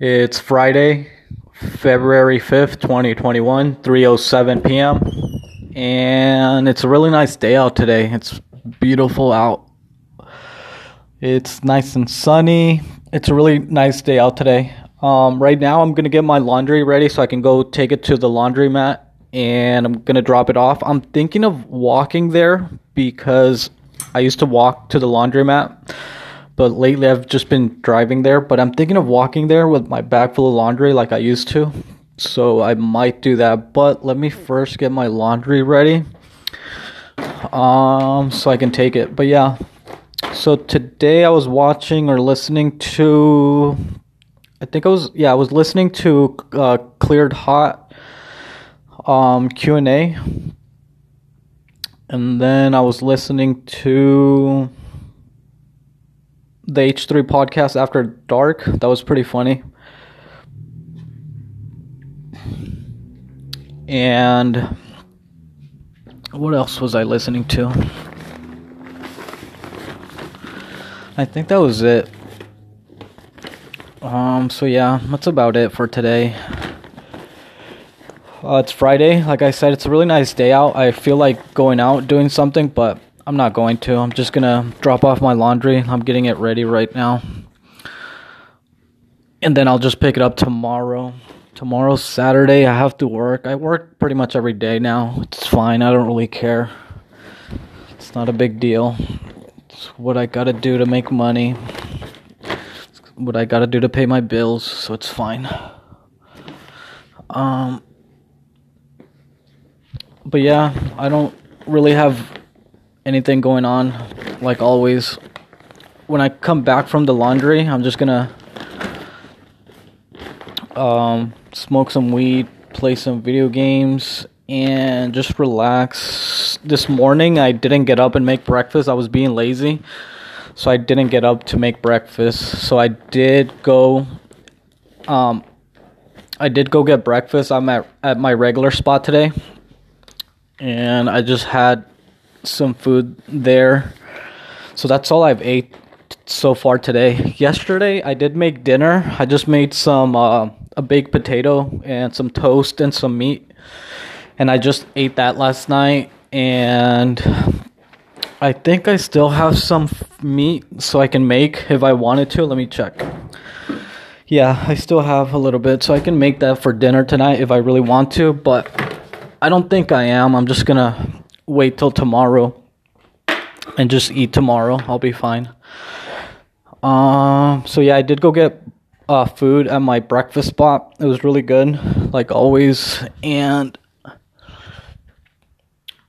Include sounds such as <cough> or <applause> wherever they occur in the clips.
It's Friday, February 5th, 2021, 3:07 p.m. And it's a really nice day out today. It's beautiful out. It's nice and sunny. It's a really nice day out today. Um, right now, I'm gonna get my laundry ready so I can go take it to the laundromat and I'm gonna drop it off. I'm thinking of walking there because I used to walk to the laundromat, but lately I've just been driving there. But I'm thinking of walking there with my bag full of laundry like I used to, so I might do that. But let me first get my laundry ready, um, so I can take it. But yeah, so today I was watching or listening to I think I was yeah I was listening to uh, Cleared Hot um, Q and A, and then I was listening to the H three podcast after dark. That was pretty funny. And what else was I listening to? I think that was it. Um, so yeah, that's about it for today. Uh, it's Friday. Like I said, it's a really nice day out. I feel like going out doing something, but I'm not going to. I'm just gonna drop off my laundry. I'm getting it ready right now. And then I'll just pick it up tomorrow. Tomorrow's Saturday. I have to work. I work pretty much every day now. It's fine. I don't really care. It's not a big deal. It's what I gotta do to make money what I gotta do to pay my bills, so it's fine. Um, but yeah, I don't really have anything going on. Like always, when I come back from the laundry, I'm just gonna um, smoke some weed, play some video games, and just relax. This morning, I didn't get up and make breakfast. I was being lazy so I didn't get up to make breakfast. So I did go um I did go get breakfast. I'm at at my regular spot today. And I just had some food there. So that's all I've ate so far today. Yesterday I did make dinner. I just made some uh, a baked potato and some toast and some meat. And I just ate that last night and I think I still have some meat so I can make if I wanted to. Let me check. Yeah, I still have a little bit so I can make that for dinner tonight if I really want to, but I don't think I am. I'm just to wait till tomorrow and just eat tomorrow. I'll be fine. Um so yeah, I did go get uh food at my breakfast spot. It was really good like always and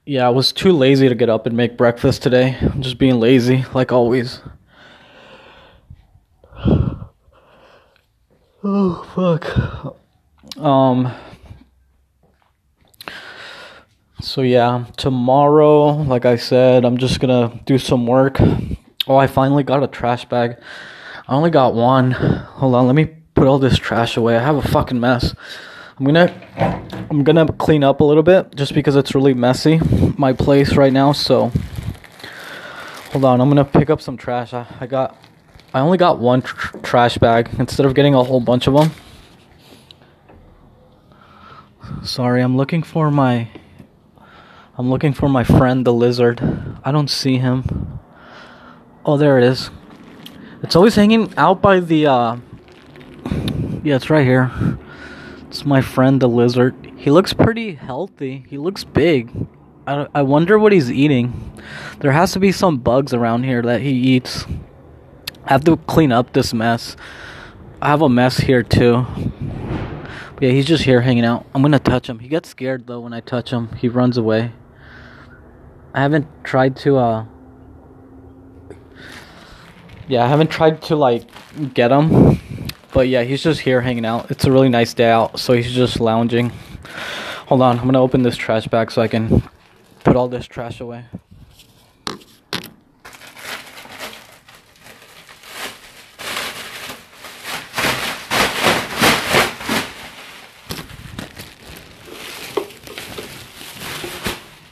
yeah, I was too lazy to get up and make breakfast today. I'm just being lazy, like always. <sighs> Oh fuck. Um. So yeah, tomorrow, like I said, I'm just gonna do some work. Oh, I finally got a trash bag. I only got one. Hold on, let me put all this trash away. I have a fucking mess. I'm gonna I'm gonna clean up a little bit just because it's really messy my place right now so hold on I'm gonna pick up some trash I, I got I only got one tr- trash bag instead of getting a whole bunch of them sorry I'm looking for my I'm looking for my friend the lizard I don't see him oh there it is it's always hanging out by the uh yeah it's right here it's my friend the lizard. He looks pretty healthy. He looks big. I, I wonder what he's eating. There has to be some bugs around here that he eats. I have to clean up this mess. I have a mess here too. But yeah, he's just here hanging out. I'm gonna touch him. He gets scared though when I touch him. He runs away. I haven't tried to uh Yeah, I haven't tried to like get him but yeah, he's just here hanging out. It's a really nice day out, so he's just lounging. Hold on, I'm gonna open this trash bag so I can put all this trash away.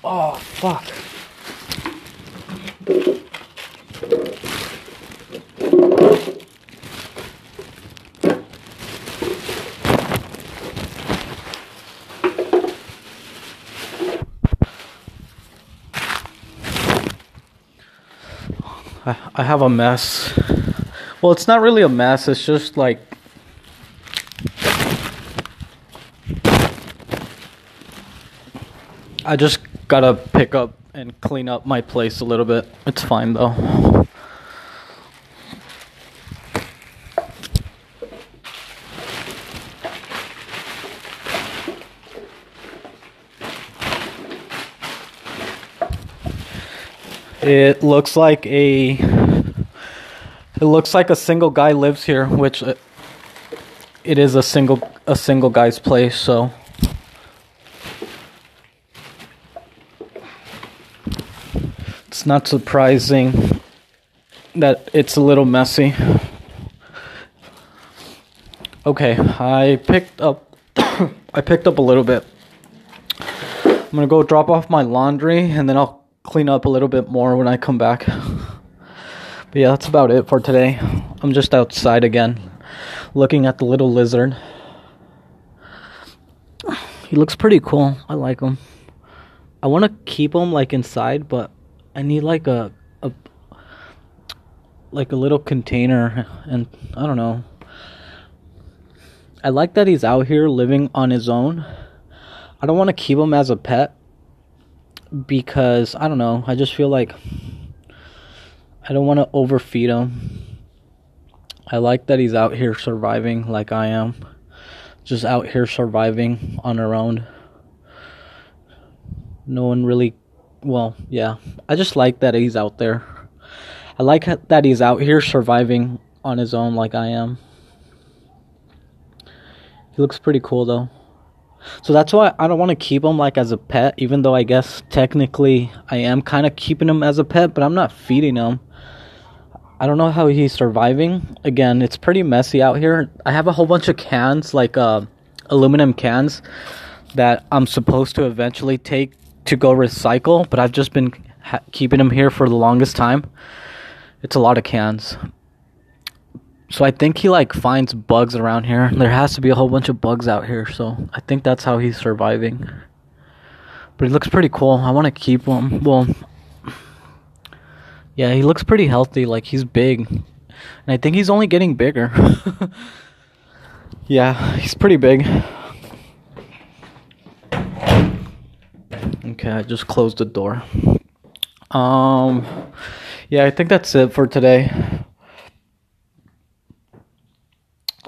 Oh, fuck. I have a mess. Well, it's not really a mess. It's just like I just gotta pick up and clean up my place a little bit. It's fine though. It looks like a it looks like a single guy lives here, which uh, it is a single a single guy's place, so it's not surprising that it's a little messy. Okay, I picked up <coughs> I picked up a little bit. I'm going to go drop off my laundry and then I'll clean up a little bit more when I come back. Yeah, that's about it for today. I'm just outside again, looking at the little lizard. He looks pretty cool. I like him. I want to keep him like inside, but I need like a a like a little container and I don't know. I like that he's out here living on his own. I don't want to keep him as a pet because I don't know. I just feel like I don't want to overfeed him. I like that he's out here surviving like I am. Just out here surviving on our own. No one really well, yeah. I just like that he's out there. I like that he's out here surviving on his own like I am. He looks pretty cool though. So that's why I don't want to keep him like as a pet, even though I guess technically I am kind of keeping him as a pet, but I'm not feeding him. I don't know how he's surviving. Again, it's pretty messy out here. I have a whole bunch of cans, like uh, aluminum cans, that I'm supposed to eventually take to go recycle, but I've just been ha- keeping them here for the longest time. It's a lot of cans. So I think he like finds bugs around here. There has to be a whole bunch of bugs out here, so I think that's how he's surviving. But he looks pretty cool. I want to keep him. Well, yeah, he looks pretty healthy. Like he's big, and I think he's only getting bigger. <laughs> yeah, he's pretty big. Okay, I just closed the door. Um, yeah, I think that's it for today.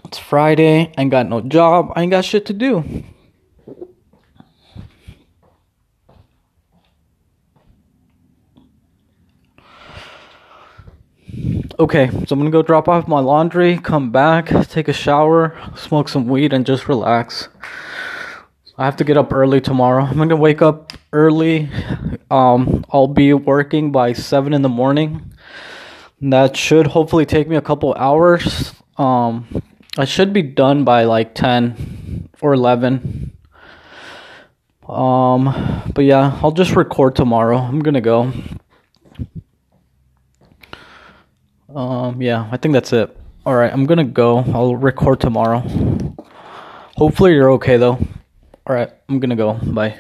It's Friday. I ain't got no job. I ain't got shit to do. Okay, so I'm gonna go drop off my laundry, come back, take a shower, smoke some weed, and just relax. I have to get up early tomorrow. I'm gonna wake up early. Um, I'll be working by seven in the morning. That should hopefully take me a couple hours. Um, I should be done by like 10 or 11. Um, but yeah, I'll just record tomorrow. I'm gonna go. Um, yeah, I think that's it. Alright, I'm gonna go. I'll record tomorrow. Hopefully, you're okay though. Alright, I'm gonna go. Bye.